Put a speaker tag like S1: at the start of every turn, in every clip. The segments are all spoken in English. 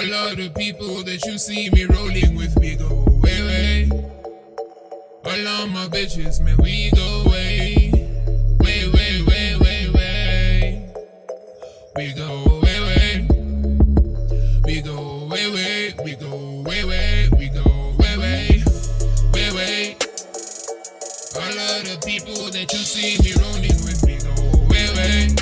S1: All of the people that you see me rolling with me go way, way. All of my bitches, man, we go way. Way, way, way, way, way. We go way, way. We go way, way. We go way, way. We go way, way. Way, way. All of the people that you see me rolling with me go way, way.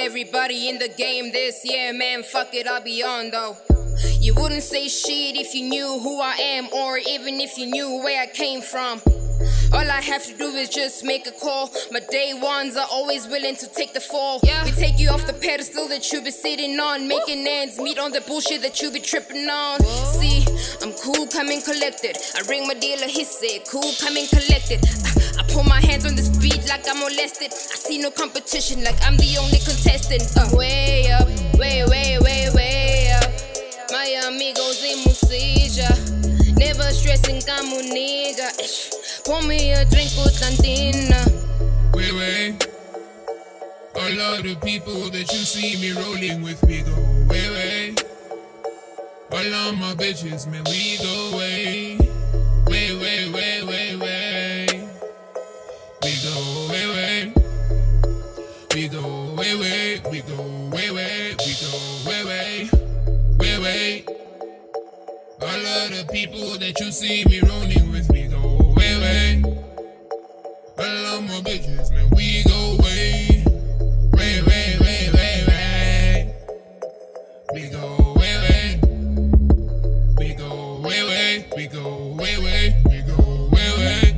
S2: Everybody in the game this year, man. Fuck it, I'll be on though. You wouldn't say shit if you knew who I am, or even if you knew where I came from. All I have to do is just make a call. My day ones are always willing to take the fall. Yeah. We take you off the pedestal that you be sitting on, making ends meet on the bullshit that you be tripping on. See, I'm cool, coming collected. I ring my dealer, he said, cool, coming collected. I, I put my hands on this beat like I'm molested. I see no competition, like I'm the only contestant. Uh, way up, way, way, way, way up. My amigos in Musija. Never stressing, come on, nigga. Pour me a drink with Santina.
S1: Way, way. All of the people that you see me rolling with me go way, way. All of my bitches, man, we go way. Way, way, way, way, way. We go way, way. We go way, way. We go way, way. We go way, way. Way, way. All of the people that you see me rolling with me Bitches, man, we go way. Way, way, way, way, way. We go way, way. We go way, way. We go way, way. We go way, way.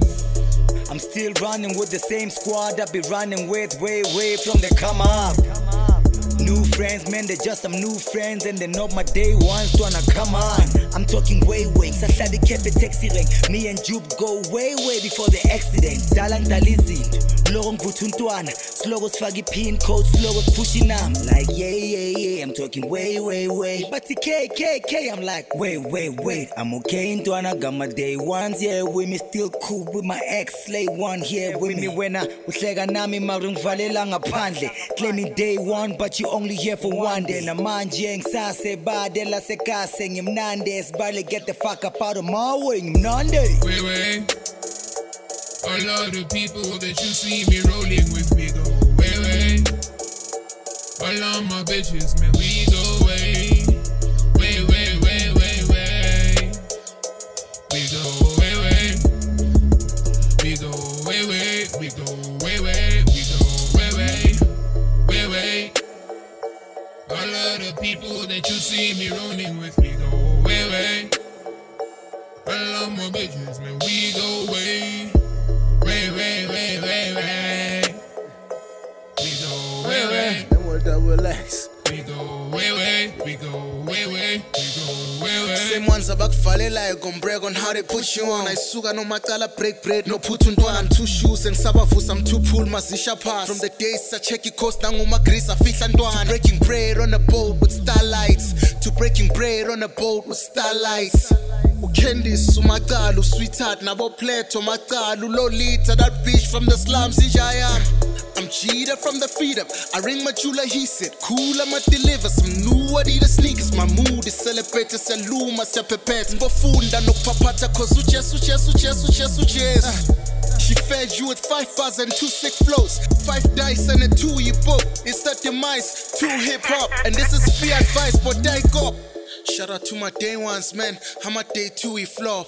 S3: I'm still running with the same squad I be running with way, way from the come up. New friends, man, they're just some new friends and they're not my day ones. Wanna come on? I'm talking way, way. Sasabi kept the taxi ring. Me and Jupe go way, way before the accident. Dalang dalizinto. Loko ngivutha untwana. Slogo sifake pin code, slogo push nam. Like yeah, yeah, yeah. Talking way, way, way. But the K, K, K. I'm like wait, wait, wait. I'm okay, ntwana. Got my day ones, yeah, with me. Still cool with my ex, slay one here with me. When I Wena uhleka nami mara ngivalela ngaphandle. Claiming day one, but you only here for one day. Namanje ngisase bade lasekase ngimnande sibale get the fuck up out of my way ngimnande.
S1: wait. A lot of people that you see me rolling with me way. All of my bitches, man, we go way. Way, way, way, way, way. We go way, way. We go way, way. We go way, way. We go way, way. Way, way. All of the people that you see me rolling with me go way, way. All of my bitches, man, we go way. Way.
S4: Same ones abakuvalelayo gon brag on how they put you on. Ayisuka nomacala break bread nophutha untwana I'm two shoes ngisabavusa I'm two pool mazisha pass. From the days I check coast nangumagris afihla ntwana To breaking bread on a boat with starlights. To breaking bread on a boat with starlights. uCandice umacala usweetheart nabo Plato macala ulolita that bitch from the slums ijayam I'm cheater from the up. I ring my jeweler, he said, Cool, I'ma deliver some new Adidas sneakers. My mood is celebrated, saluma, sepepet. Ngofunda nokupapata, cause uches, uches, uches, uches, uches. She fed you with five bars and two sick flows, five dice and a two you book. It's that demise, two hip hop, and this is free advice, for die up. Shout out to my day ones, man. I'm a day two, he flop.